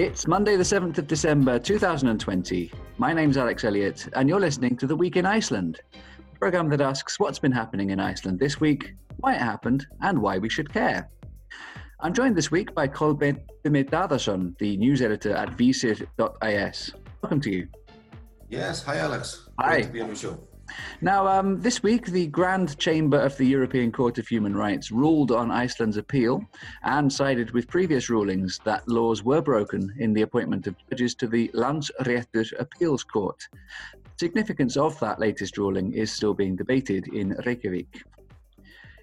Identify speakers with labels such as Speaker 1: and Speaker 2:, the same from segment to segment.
Speaker 1: It's Monday, the 7th of December 2020. My name's Alex Elliott, and you're listening to The Week in Iceland, a program that asks what's been happening in Iceland this week, why it happened, and why we should care. I'm joined this week by Kolbeinn Daðason, the news editor at visir.is. Welcome to you.
Speaker 2: Yes, hi Alex.
Speaker 1: Hi.
Speaker 2: Great to be on the show.
Speaker 1: Now, um, this week, the Grand Chamber of the European Court of Human Rights ruled on Iceland's appeal and sided with previous rulings that laws were broken in the appointment of judges to the Landsréttur Appeals Court. Significance of that latest ruling is still being debated in Reykjavik.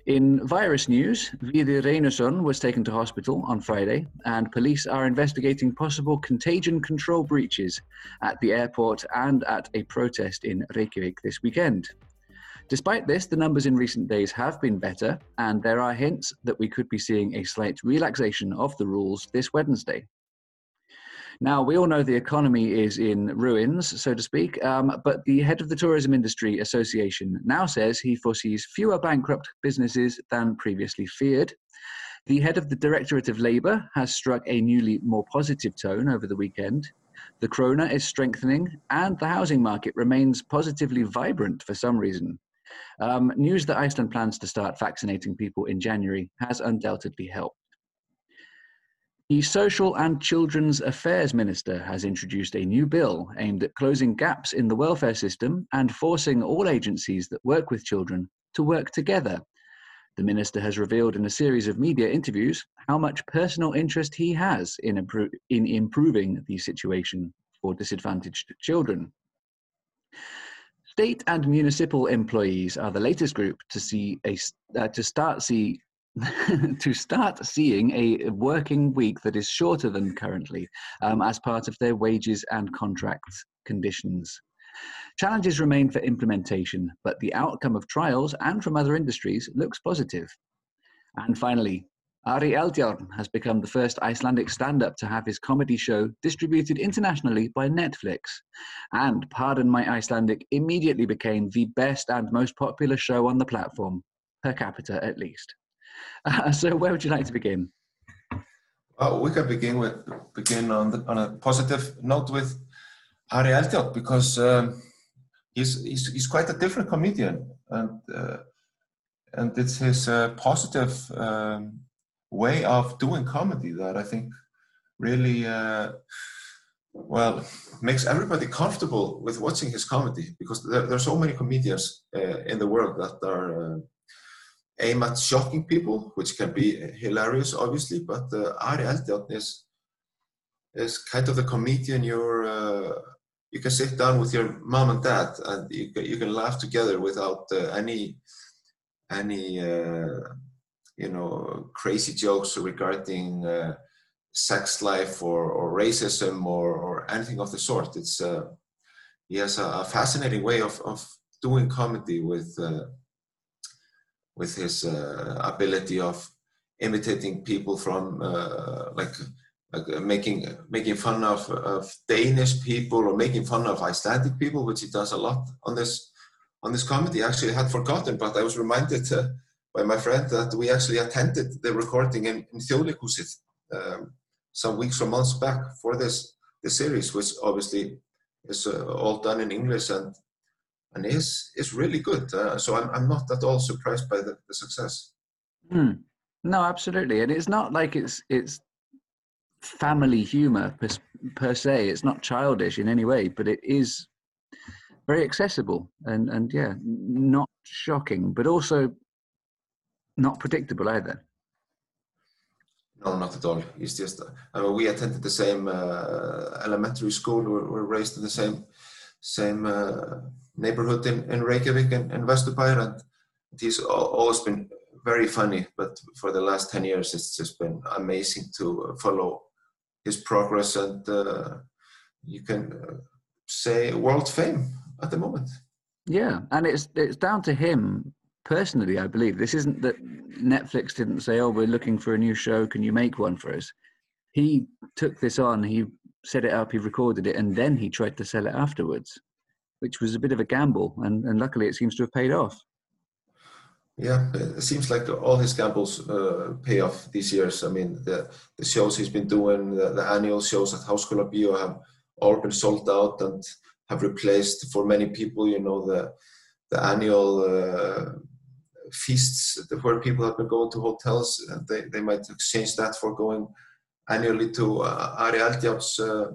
Speaker 1: In virus news, Viðir Reynisson was taken to hospital on Friday, and police are investigating possible contagion control breaches at the airport and at a protest in Reykjavik this weekend. Despite this, the numbers in recent days have been better, and there are hints that we could be seeing a slight relaxation of the rules this Wednesday. Now, we all know the economy is in ruins, so to speak, um, but the head of the Tourism Industry Association now says he foresees fewer bankrupt businesses than previously feared. The head of the Directorate of Labour has struck a newly more positive tone over the weekend. The krona is strengthening, and the housing market remains positively vibrant for some reason. Um, news that Iceland plans to start vaccinating people in January has undoubtedly helped. The Social and Children's Affairs Minister has introduced a new bill aimed at closing gaps in the welfare system and forcing all agencies that work with children to work together. The minister has revealed in a series of media interviews how much personal interest he has in, impro- in improving the situation for disadvantaged children. State and municipal employees are the latest group to see a uh, to start see to start seeing a working week that is shorter than currently um, as part of their wages and contract conditions. Challenges remain for implementation, but the outcome of trials and from other industries looks positive. And finally, Ari Eldjárn has become the first Icelandic stand up to have his comedy show distributed internationally by Netflix. And Pardon My Icelandic immediately became the best and most popular show on the platform, per capita at least. Uh, so, where would you like to begin?
Speaker 2: Well, we can begin with begin on the, on a positive note with Ari Eldjárn because um, he's, he's he's quite a different comedian and uh, and it's his uh, positive um, way of doing comedy that I think really uh, well makes everybody comfortable with watching his comedy because there, there are so many comedians uh, in the world that are uh, aim at shocking people, which can be hilarious, obviously. But uh, Ari Eldjárn is is kind of the comedian you're. Uh, you can sit down with your mom and dad, and you can, you can laugh together without uh, any any uh, you know crazy jokes regarding uh, sex life or, or racism or, or anything of the sort. It's uh, he has a, a, fascinating way of, of doing comedy with with his uh, ability of imitating people from uh, like like uh, making making fun of, of Danish people or making fun of Icelandic people, which he does a lot on this on this comedy. Actually, I had forgotten, but I was reminded by my friend that we actually attended the recording in, in Þjóðleikhúsið um, some weeks or months back for this this series, which obviously is uh, all done in English and and is is really good. Uh, so I'm I'm not at all surprised by the, the success.
Speaker 1: Mm. No, absolutely, and it's not like it's it's family humor per, per se. It's not childish in any way, but it is very accessible and and yeah, not shocking, but also not predictable either.
Speaker 2: No, not at all. It's just I mean, we attended the same uh, elementary school. We were raised in the same same. Uh, neighborhood in, in Reykjavik and, and Vesturbær, and he's always been very funny. But for the last 10 years, it's just been amazing to follow his progress, and uh, you can uh, say world fame at the moment.
Speaker 1: Yeah, and it's it's down to him personally. I believe this isn't that Netflix didn't say, "Oh, we're looking for a new show. Can you make one for us?" He took this on. He set it up. He recorded it, and then he tried to sell it afterwards which was a bit of a gamble, and, and luckily it seems to have paid off.
Speaker 2: Yeah, it seems like all his gambles uh, pay off these years. I mean, the, the shows he's been doing, the, the annual shows at Háskóla Bio have all been sold out and have replaced for many people, you know, the the annual uh, feasts where people have been going to hotels. They, they might exchange that for going annually to uh, Ari uh,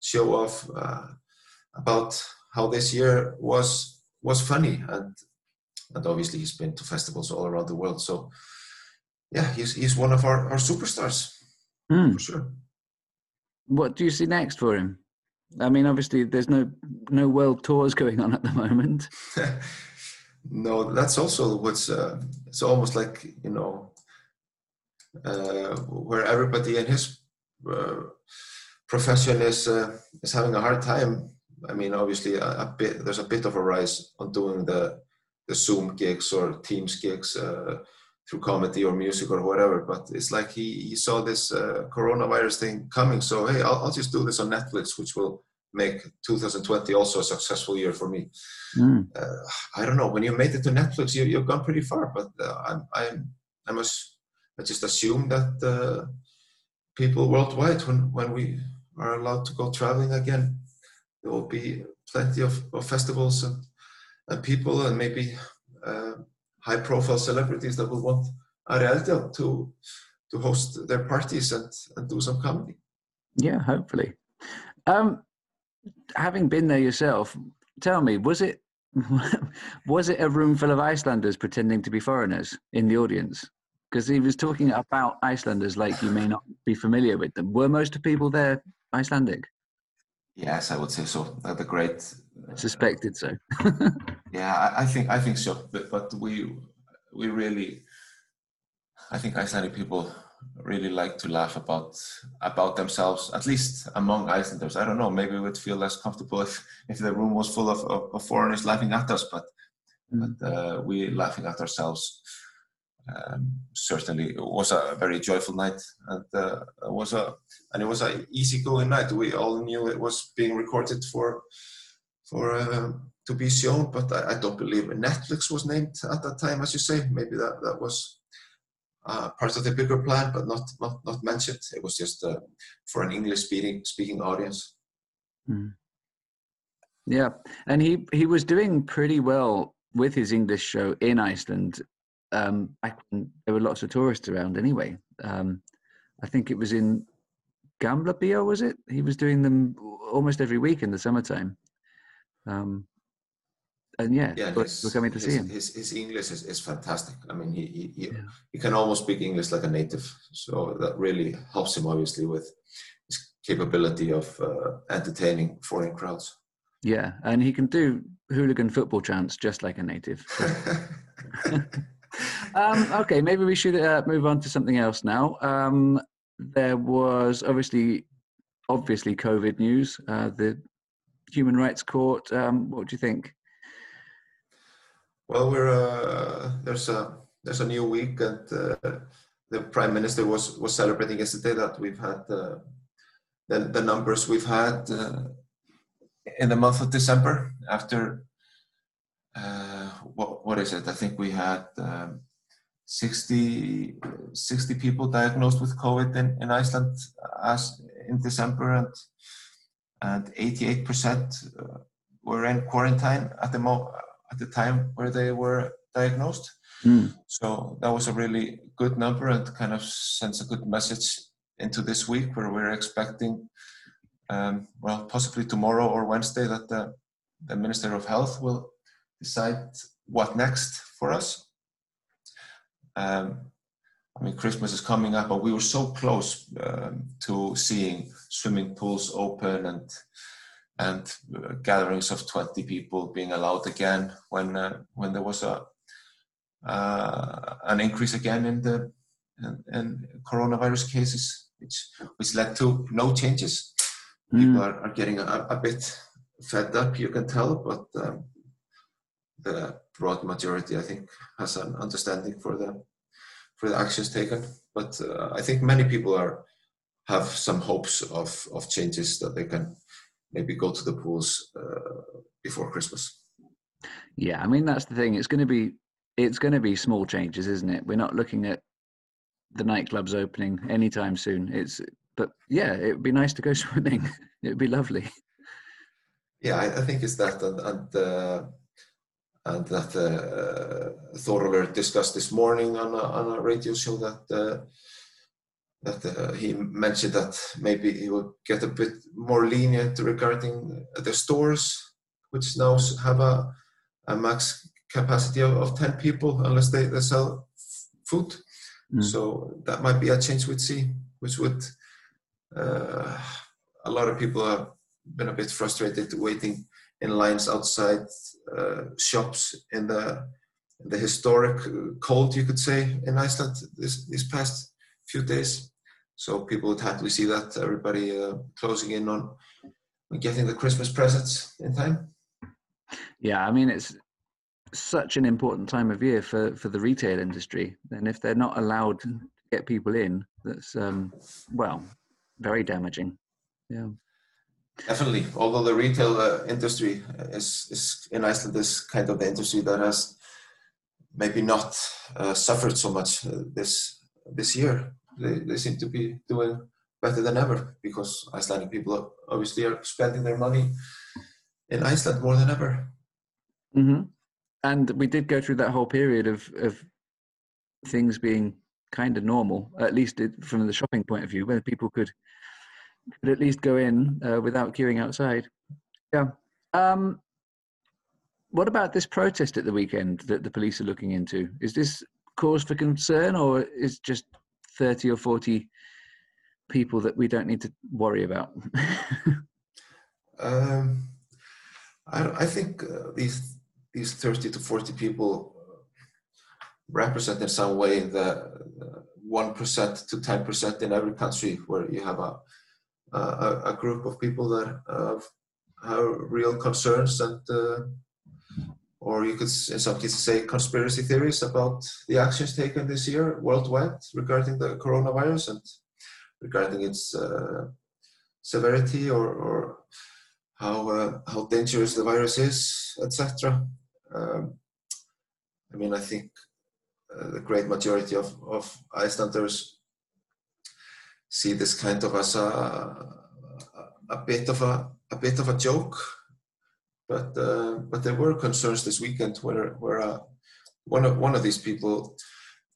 Speaker 2: show off uh, about how this year was was funny and and obviously he's been to festivals all around the world. So yeah, he's he's one of our, our superstars mm. for sure.
Speaker 1: What do you see next for him? I mean, obviously, there's no no world tours going on at the moment.
Speaker 2: no, that's also what's. Uh, it's almost like you know, uh, where everybody in his uh, profession is uh, is having a hard time. I mean, obviously, a, a, bit there's a bit of a rise on doing the the Zoom gigs or Teams gigs uh, through comedy or music or whatever. But it's like he, he saw this uh, coronavirus thing coming. So, hey, I'll, I'll, just do this on Netflix, which will make 2020 also a successful year for me. Mm. Uh, I don't know. When you made it to Netflix, you, you've gone pretty far. But uh, I'm, I'm, I must, I just assume that uh, people worldwide, when, when we are allowed to go traveling again, there will be plenty of, of festivals and, and people and maybe uh, high profile celebrities that will want Ari to to host their parties and, and do some comedy.
Speaker 1: Yeah, hopefully. Um, having been there yourself, tell me, was it was it a room full of Icelanders pretending to be foreigners in the audience? Because he was talking about Icelanders like you may not be familiar with them. Were most of people there Icelandic?
Speaker 2: Yes, I would say so. The great
Speaker 1: uh, suspected so.
Speaker 2: yeah, I, I, think I think so. But, but we we really, I think Icelandic people really like to laugh about about themselves. At least among Icelanders, I don't know. Maybe we would feel less comfortable if if the room was full of, of, of foreigners laughing at us. But mm. but uh, we laughing at ourselves. Um, certainly it was a very joyful night and uh, it was a and it was an easygoing night. We all knew it was being recorded for for uh, to be shown but I, I, don't believe netflix was named at that time as you say. Maybe that that was uh, part of the bigger plan but not not not mentioned. It was just uh, for an english speaking speaking audience. Mm.
Speaker 1: yeah. And he he was doing pretty well with his english show in iceland um, back when there were lots of tourists around anyway. Um, I think it was in Gamla Bio, was it? He was doing them almost every week in the summertime. Um, and yeah, yeah we're, his, we're coming to
Speaker 2: his,
Speaker 1: see him.
Speaker 2: His, his English is, is fantastic. I mean, he, he, he, yeah. he, can almost speak English like a native. So that really helps him, obviously, with his capability of uh, entertaining foreign crowds.
Speaker 1: Yeah, and he can do hooligan football chants just like a native. um, okay, maybe we should uh, move on to something else now. Um, there was obviously, obviously, COVID news. Uh, the Human Rights Court. Um, what do you think?
Speaker 2: Well, we're uh, there's a there's a new week, and uh, the Prime Minister was was celebrating yesterday that we've had uh, the the numbers we've had uh, in the month of December after uh, what, what is it? I think we had um, 60, 60 people diagnosed with COVID in, in Iceland as in December, and and 88% uh, were in quarantine at the mo- at the time where they were diagnosed. Mm. So that was a really good number and kind of sends a good message into this week where we're expecting, um, well, possibly tomorrow or Wednesday that the, the Minister of Health will decide what next for us. Um, I mean, Christmas is coming up, but we were so close um, to seeing swimming pools open and and uh, gatherings of 20 people being allowed again when uh, when there was a uh, an increase again in the in, in, coronavirus cases, which which led to no changes. Mm. People are, are getting a, a, bit fed up, you can tell, but um, the broad majority, I think, has an understanding for the for the actions taken. But uh, I think many people are have some hopes of of changes that they can maybe go to the pools uh, before Christmas.
Speaker 1: Yeah, I mean that's the thing. It's going to be it's going to be small changes, isn't it? We're not looking at the nightclubs opening anytime soon. It's but yeah, it would be nice to go swimming. it would be lovely.
Speaker 2: Yeah, I, I think it's that, and and, uh, and that uh, Thorolfur discussed this morning on a, on a radio show that uh, that uh, he mentioned that maybe he would get a bit more lenient regarding the stores, which now have a, a max capacity of, of 10 people unless they, they sell food. Mm. So that might be a change we'd see, which would uh, a lot of people have been a bit frustrated waiting in lines outside uh, shops in the the historic cold, you could say, in Iceland this these past few days. So people would happily see that everybody uh, closing in on getting the Christmas presents in time.
Speaker 1: Yeah, I mean it's such an important time of year for for the retail industry, and if they're not allowed to get people in, that's um, well, very damaging. Yeah.
Speaker 2: Definitely. Although the retail uh, industry is, is in Iceland is kind of the industry that has maybe not uh, suffered so much uh, this this year. They, they seem to be doing better than ever because Icelandic people obviously are spending their money in Iceland more than ever.
Speaker 1: Mm-hmm. And we did go through that whole period of of things being kind of normal, at least from the shopping point of view, where people could could at least go in uh, without queuing outside. Yeah. Um, what about this protest at the weekend that the police are looking into? Is this cause for concern, or is just thirty or forty people that we don't need to worry about?
Speaker 2: um, I, I, think uh, these these thirty to forty people represent in some way the one to ten percent in every country where you have a a, a group of people that have, have real concerns and uh, or you could in some cases say conspiracy theories about the actions taken this year worldwide regarding the coronavirus and regarding its uh, severity or, or how uh, how dangerous the virus is, etc. Um, I mean, I think uh, the great majority of, of Icelanders see this kind of as a, a, bit of a, a bit of a joke. But uh, but there were concerns this weekend where where uh, one of one of these people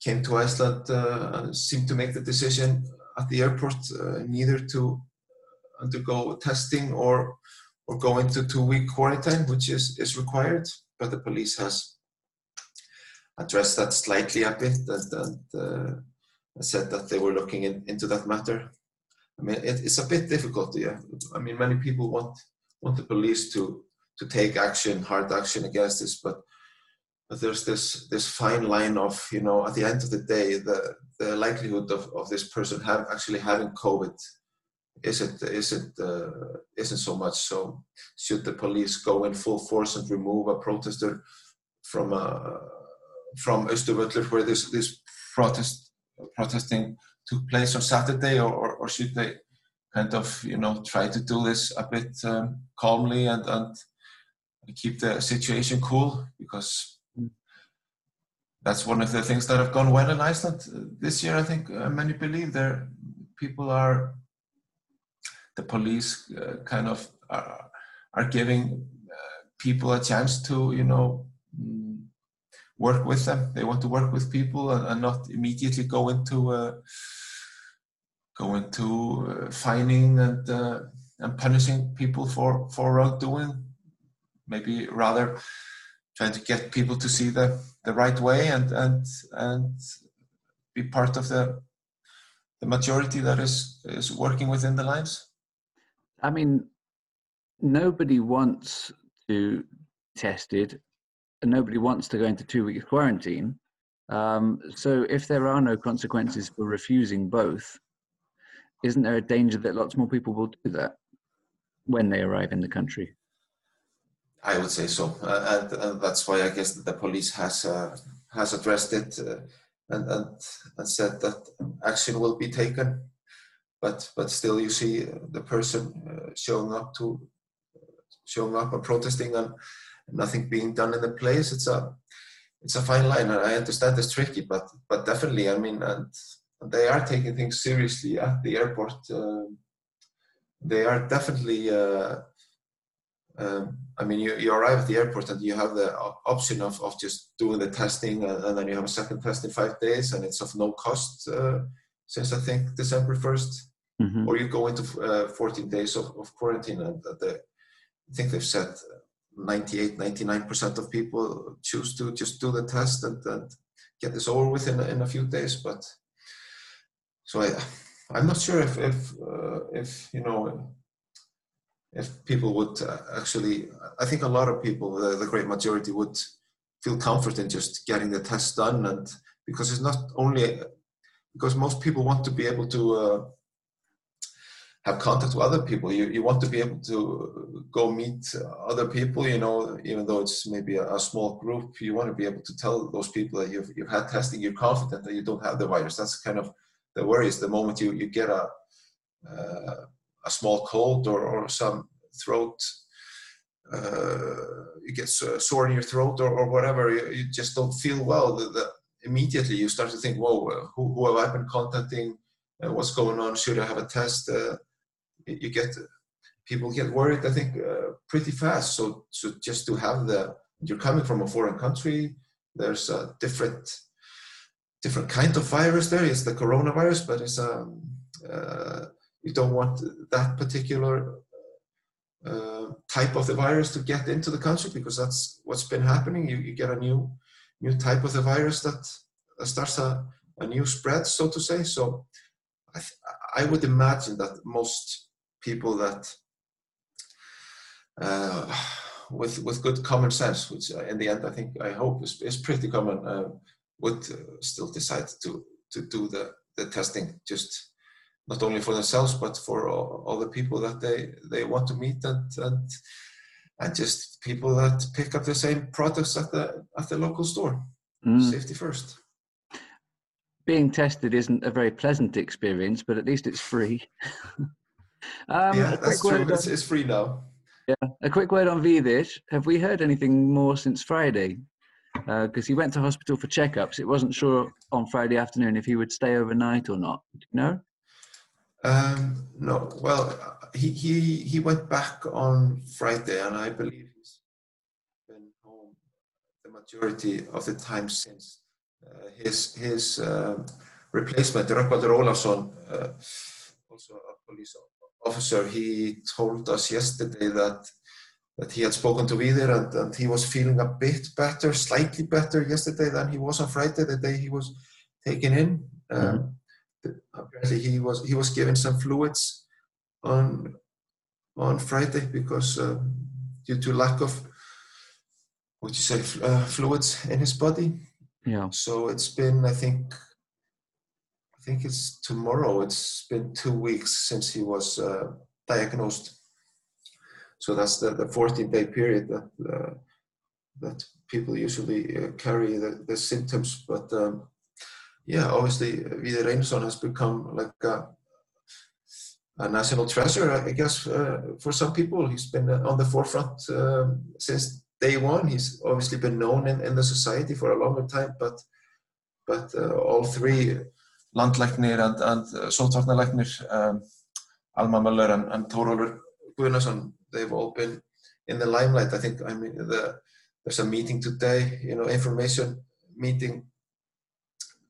Speaker 2: came to Iceland uh, seemed to make the decision at the airport uh, neither to undergo testing or or go into two week quarantine, which is is required. But the police has addressed that slightly a bit and, and uh, said that they were looking in, into that matter. I mean, it, it's a bit difficult. Yeah, I mean, many people want want the police to to take action, hard action against this, but but there's this this fine line of you know at the end of the day the the likelihood of, of this person have actually having COVID isn't isn't uh, isn't so much. So should the police go in full force and remove a protester from uh, from Austurvöllur where this this protest protesting took place on Saturday, or, or, or, should they kind of you know try to do this a bit um, calmly and, and keep the situation cool because that's one of the things that have gone well in Iceland this year. I think uh, many believe there people are the police uh, kind of are, are giving uh, people a chance to you know work with them. They want to work with people and, and not immediately go into uh, go into uh, fining and uh, and punishing people for for wrongdoing. Maybe rather trying to get people to see the the right way and and and be part of the the majority that is is working within the lines.
Speaker 1: I mean, nobody wants to tested nobody wants to go into two weeks quarantine. Um, so if there are no consequences for refusing both, isn't there a danger that lots more people will do that when they arrive in the country?
Speaker 2: I would say so, uh, and, and, that's why I guess the police has uh, has addressed it uh, and, and and said that action will be taken. But but still, you see the person uh, showing up to showing up and protesting and nothing being done in the place. It's a it's a fine line, and I understand it's tricky, but but definitely, I mean, and they are taking things seriously at the airport. Uh, they are definitely. Uh, um, I mean, you, you arrive at the airport and you have the option of, of just doing the testing, and, and then you have a second test in five days, and it's of no cost uh, since I think December 1st. Mm-hmm. Or you go into uh, 14 days of, of quarantine, and the, I think they've said 98, 99% of people choose to just do the test and, and get this over with in, in a few days. But so I, I'm not sure if if uh, if you know if people would uh, actually. I think a lot of people, the, the, great majority, would feel comfort in just getting the test done, and because it's not only because most people want to be able to. Uh, have contact with other people. You, you want to be able to go meet other people, you know, even though it's maybe a, a, small group, you want to be able to tell those people that you've, you've had testing, you're confident that you don't have the virus. That's kind of the worry is the moment you, you get a, uh, a small cold or, or some throat, uh, you get sore in your throat or, or whatever, you, you, just don't feel well. The, the, immediately you start to think, whoa, who, who have I been contacting? Uh, what's going on? Should I have a test? You get people get worried i think uh, pretty fast. So so just to have the you're coming from a foreign country there's a different different kind of virus there. It's the coronavirus but it's um uh, you don't want that particular uh, type of the virus to get into the country because that's what's been happening. You, you get a new new type of the virus that starts a, a new spread so to say. So I, I would imagine that most people that uh, with with good common sense, which in the end I think I hope is, is pretty common, uh, would uh, still decide to to do the the testing just not only for themselves but for all, all the people that they they want to meet and and and just people that pick up the same products at the at the local store. Mm. Safety first.
Speaker 1: Being tested isn't a very pleasant experience, but at least it's free.
Speaker 2: Um, yeah, that's true. On, it's, it's, free now.
Speaker 1: Yeah, a quick word on Viðir. Have we heard anything more since Friday? Because uh, he went to hospital for checkups. It wasn't sure on Friday afternoon if he would stay overnight or not. Do you know?
Speaker 2: Um, no. Well, he, he he went back on Friday, and I believe he's been home the majority of the time since. Uh, his his uh, replacement, Rögnvaldur Ólafsson, uh, also a police officer, he told us yesterday that that he had spoken to Viðir and, and he was feeling a bit better, slightly better yesterday than he was on Friday, the day he was taken in. Um, mm-hmm. apparently, he was he was given some fluids on on Friday because uh, due to lack of what you say uh, fluids in his body.
Speaker 1: Yeah.
Speaker 2: So it's been, I think, think it's tomorrow. It's been two weeks since he was uh, diagnosed. So that's the, the 14 day period that uh, that people usually uh, carry the, the, symptoms. But um, yeah, obviously, Reynisson has become like a, a, national treasure, I guess, uh, for some people. He's been on the forefront um, since day one. He's obviously been known in, in the society for a longer time, but but uh, all three landlæknir and, and uh, sóttvarnalæknir, um, Alma Möller and, and Thorolfur Guðnason, they've all been in the limelight. I think, I mean, the, there's a meeting today, you know, information meeting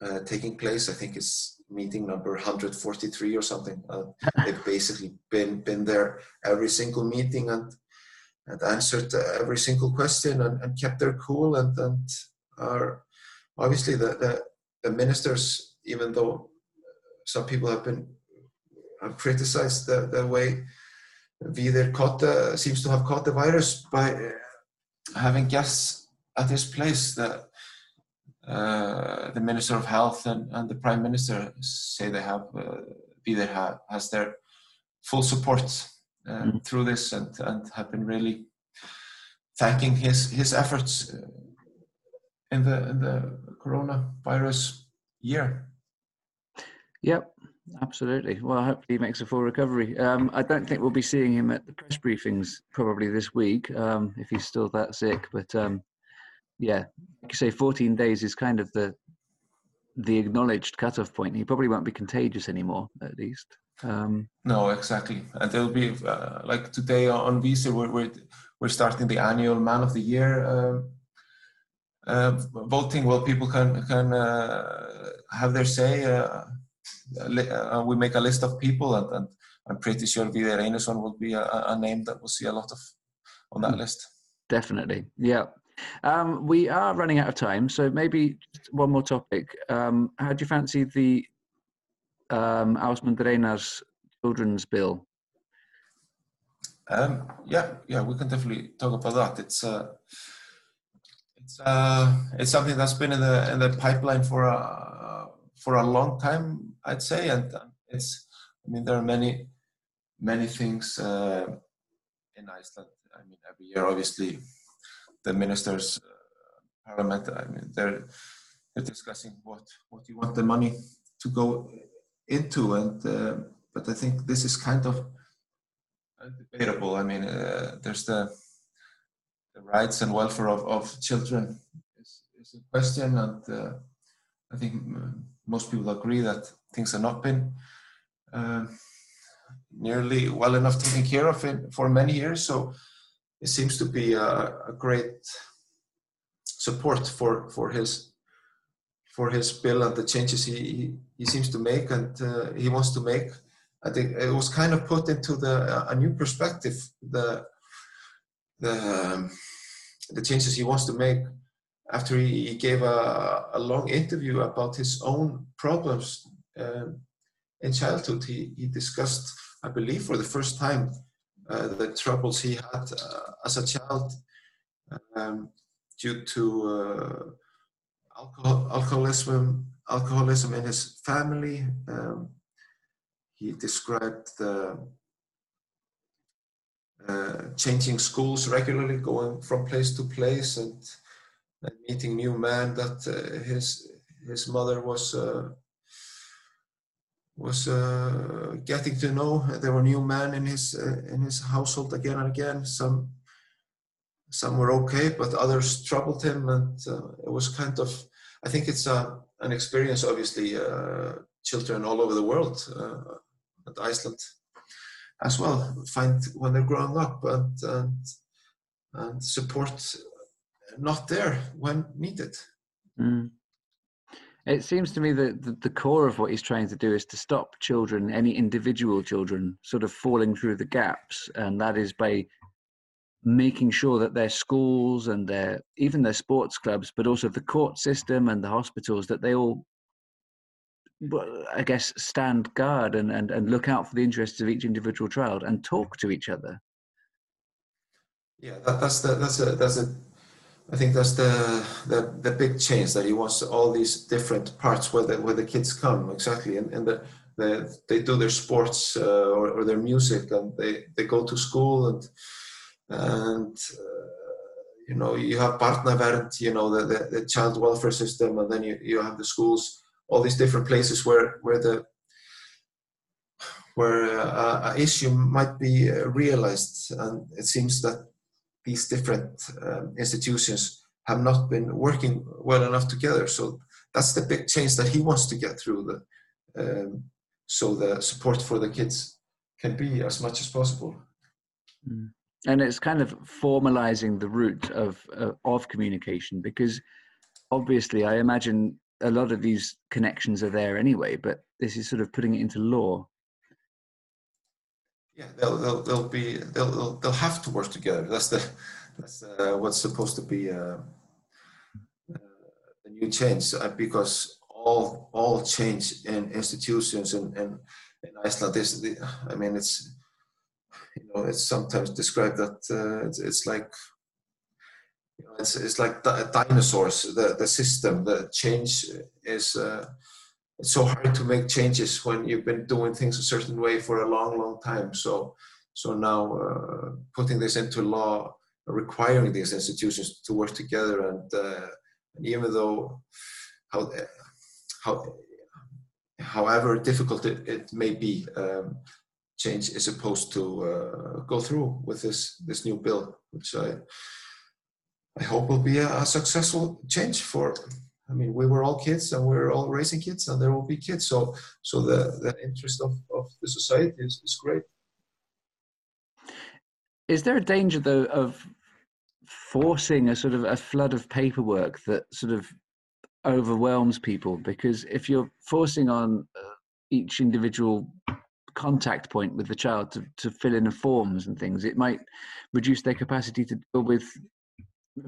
Speaker 2: uh, taking place. I think it's meeting number 143 or something. Uh, they've basically been been there every single meeting and and answered every single question and, and kept their cool and and are obviously the, the, the ministers even though some people have been have criticized the, the way Viðir caught the, seems to have caught the virus by uh, having guests at his place. The, uh, the Minister of Health and, and, the Prime Minister say they have uh, Viðir ha, has their full support uh, mm. through this and, and have been really thanking his his efforts uh, in the in the coronavirus year.
Speaker 1: Yep, absolutely. Well, hopefully he makes a full recovery. Um, I don't think we'll be seeing him at the press briefings probably this week um, if he's still that sick. But um, yeah, like you say, 14 days is kind of the the acknowledged cutoff point. He probably won't be contagious anymore, at least. Um,
Speaker 2: no, exactly. And there'll be uh, like today on Vísir, we're, we're we're starting the annual Man of the Year uh, uh, voting. Well, people can can uh, have their say. Uh, we make a list of people, and, and I'm pretty sure Viðir Reynisson will be a, a, name that we'll see a lot of on that list.
Speaker 1: Definitely, yeah. Um, we are running out of time, so maybe one more topic. Um, how do you fancy the um, Einar's children's bill?
Speaker 2: Um, yeah, yeah, we can definitely talk about that. It's uh, it's uh, it's something that's been in the in the pipeline for a for a long time, I'd say, and it's. I mean, there are many many things uh, in Iceland. I mean, every year, obviously, the ministers, uh, parliament. I mean, they're they're discussing what what you want the money to go into, and uh, but I think this is kind of debatable. I mean, uh, there's the, the rights and welfare of, of children is, is a question, and uh, I think most people agree that things have not been uh, nearly well enough taken care of in, for many years. So it seems to be a, a great support for for his for his bill and the changes he, he, seems to make and uh, he wants to make. I think it was kind of put into the a new perspective the the um, the changes he wants to make after he, gave a, a, long interview about his own problems um, in childhood. He, he discussed, I believe, for the first time, uh, the troubles he had uh, as a child um, due to uh, alcohol, alcoholism, alcoholism in his family. Um, he described the uh, changing schools regularly, going from place to place, and, and meeting new men that uh, his his mother was uh, was uh, getting to know. There were new men in his uh, in his household again and again. Some some were okay, but others troubled him, and uh, it was kind of. I think it's a an experience, obviously. children all over the world at Iceland as well find when they're growing up and, and, and support not there when needed.
Speaker 1: Mm. It seems to me that the, the, core of what he's trying to do is to stop children, any individual children, sort of falling through the gaps, and that is by making sure that their schools and their even their sports clubs, but also the court system and the hospitals, that they all I guess, stand guard and, and, and look out for the interests of each individual child and talk to each other.
Speaker 2: Yeah, that, that's the that's a that's a I think that's the, the the big change that he wants all these different parts where the where the kids come exactly. And, and the, the they do their sports uh, or, or their music and they, they go to school and and uh, you know you have Barnavernd, you know the, the, the child welfare system and then you, you have the schools all these different places where where the where uh, a issue might be realized, and it seems that these different um, institutions have not been working well enough together. So that's the big change that he wants to get through. The um, so the support for the kids can be as much as possible.
Speaker 1: Mm. And it's kind of formalizing the route of uh, of communication because obviously, I imagine a lot of these connections are there anyway, but this is sort of putting it into law.
Speaker 2: Yeah, they'll they'll, they'll be they'll, they'll, they'll have to work together. That's the that's uh, what's supposed to be uh, uh, the new change uh, because all all change in institutions in, in, in Iceland is the, I mean it's you know it's sometimes described that uh, it's, it's like you know, it's, it's like dinosaurs. The the system, the change is. Uh, it's so hard to make changes when you've been doing things a certain way for a long, long time. So, so now uh, putting this into law, requiring these institutions to work together, and, uh, and even though how, how, however difficult it, it may be, um, change is supposed to uh, go through with this this new bill, which I I hope will be a, a, successful change for. I mean, we were all kids and we're all raising kids, and there will be kids. So, so the, the interest of, of the society is, is great.
Speaker 1: Is there a danger, though, of forcing a sort of a flood of paperwork that sort of overwhelms people? Because if you're forcing on uh, each individual contact point with the child to, to fill in the forms and things, it might reduce their capacity to deal with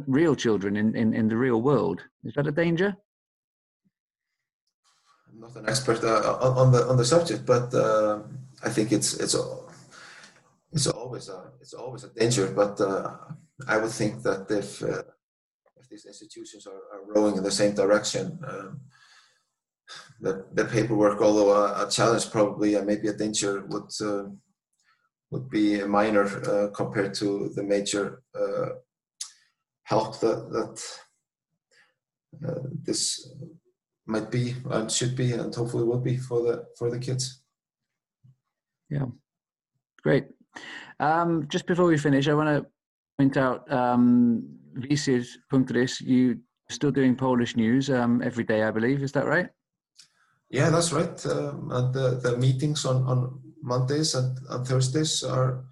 Speaker 1: real children in, in, in the real world. Is that a danger?
Speaker 2: I'm not an expert uh, on, the on the subject, but uh, I think it's it's it's always a it's always a danger. But uh, I would think that if uh, if these institutions are, are, rowing in the same direction, um, the, the paperwork, although a, a, challenge, probably and maybe a danger, would uh, would be minor uh, compared to the major uh, help that that uh, this might be and should be and hopefully will be for the for the kids.
Speaker 1: Yeah, great. Um, just before we finish, I want to point out um, Visir.is. You still doing Polish news um, every day, I believe. Is that right?
Speaker 2: Yeah, that's right. Um, and the, the meetings on, on Mondays and, and Thursdays are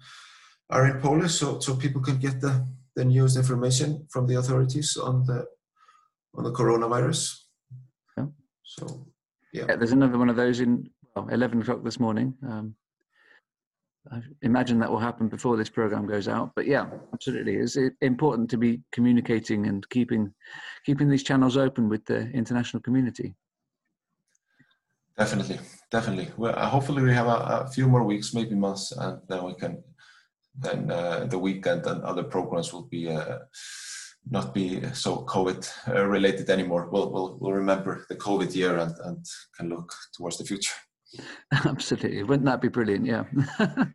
Speaker 2: are in Polish, so so people can get the, the newest information from the authorities on the on the coronavirus.
Speaker 1: Yeah.
Speaker 2: So yeah.
Speaker 1: yeah there's another one of those in well, 11 o'clock this morning. Um, I imagine that will happen before this program goes out. But yeah, absolutely, it's important to be communicating and keeping keeping these channels open with the international community.
Speaker 2: Definitely, definitely. Well, uh, hopefully we have a, a, few more weeks, maybe months, and then we can. Then uh, the weekend and other programs will be uh, not be so COVID uh, related anymore. We'll, we'll we'll remember the COVID year and and can look towards the future.
Speaker 1: Absolutely. Wouldn't that be brilliant? Yeah.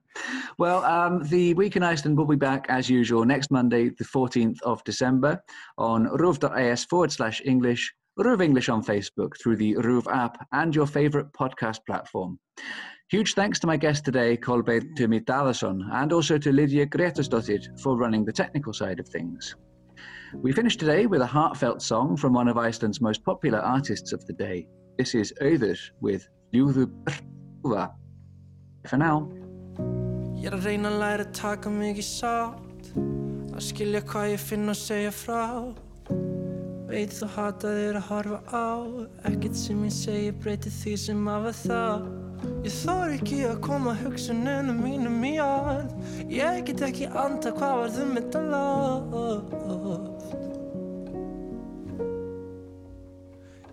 Speaker 1: well, um, the Week in Iceland will be back as usual next Monday, the 14th of December, on ruv.is forward slash English, RÚV English on Facebook, through the RÚV app, and your favourite podcast platform. Huge thanks to my guest today, Kolbeinn Tumi and also to Lydía Grétarsdóttir for running the technical side of things. We finish today with a heartfelt song from one of Iceland's most popular artists of the day. This is Auður with Ljúðu. For now.
Speaker 3: Ég er að reyna að læra að taka sátt Að skilja hvað ég finn segja Veit þú hata þér að horfa á Ekkert sem ég segi breyti því sem af að það. Ég þór ekki að koma hugsununum mínum í orð Ég get ekki anda hvað varðum þetta lof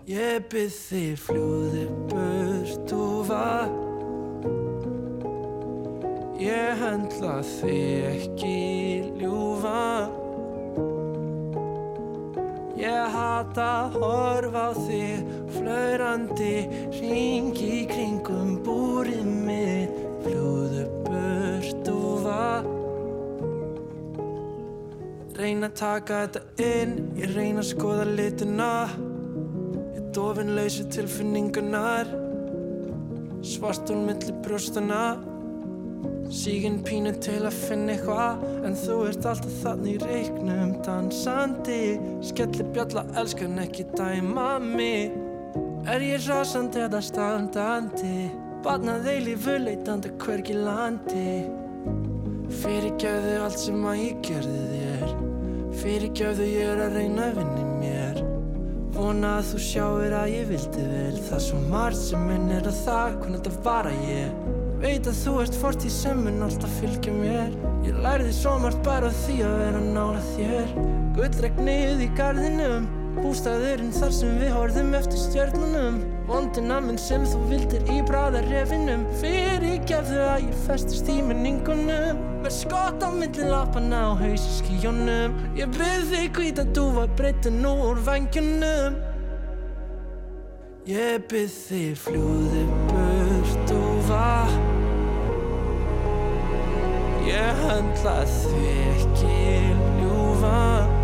Speaker 3: Ég byrð þig fljóði burt og var Ég höndla þig ekki ljúfa Ég hata að horfa á þig Flaurandi ringi kringum búrið mitt Fljóðu burt og var Reyna að taka þetta inn Ég reyna að skoða lituna Dofin lausi tilfinningunar Svartun millir brjóstana Sígin pínu til að finna eitthvað En þú ert alltaf þannig í reiknum. Dansandi Skelli bjalla elskan ekki dæma mig. Er ég rásandi eða standandi? Badnaði lífu leitandi hvergi landi. Fyrirgjöðu allt sem að ég gerði þér. Fyrirgjöðu ég er að reyna vinni mér. Vona að þú sjáir að ég vildi vel. Það er svo margt sem minnir að það Hvernig þetta var að ég Veit að þú ert fortíð sem mun alltaf fylgja mér. Ég lærði svo margt bara því að vera nála þér. Gullregnið í gardinum Bústæðurinn þar sem við horfum eftir stjörnunum. Vondina minn sem þú vildir í bræðarefinum Fyrir gefðu að ég festist í minningunum. Með skott á millin lapana og haus í skíjónum Ég byrð þig hvít að þú var breytin úr vangjunum Ég byrð þig Kordófa Ég handla því ekki ljúfa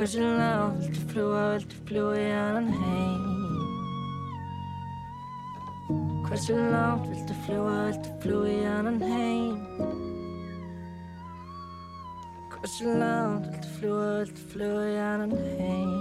Speaker 3: Hversu langt viltu fljúa, viltu fljúa í annan heim? Hversu langt viltu fljúa, viltu fljúa í annan heim? Hversu langt viltu fljúa, viltu fljúa í annan heim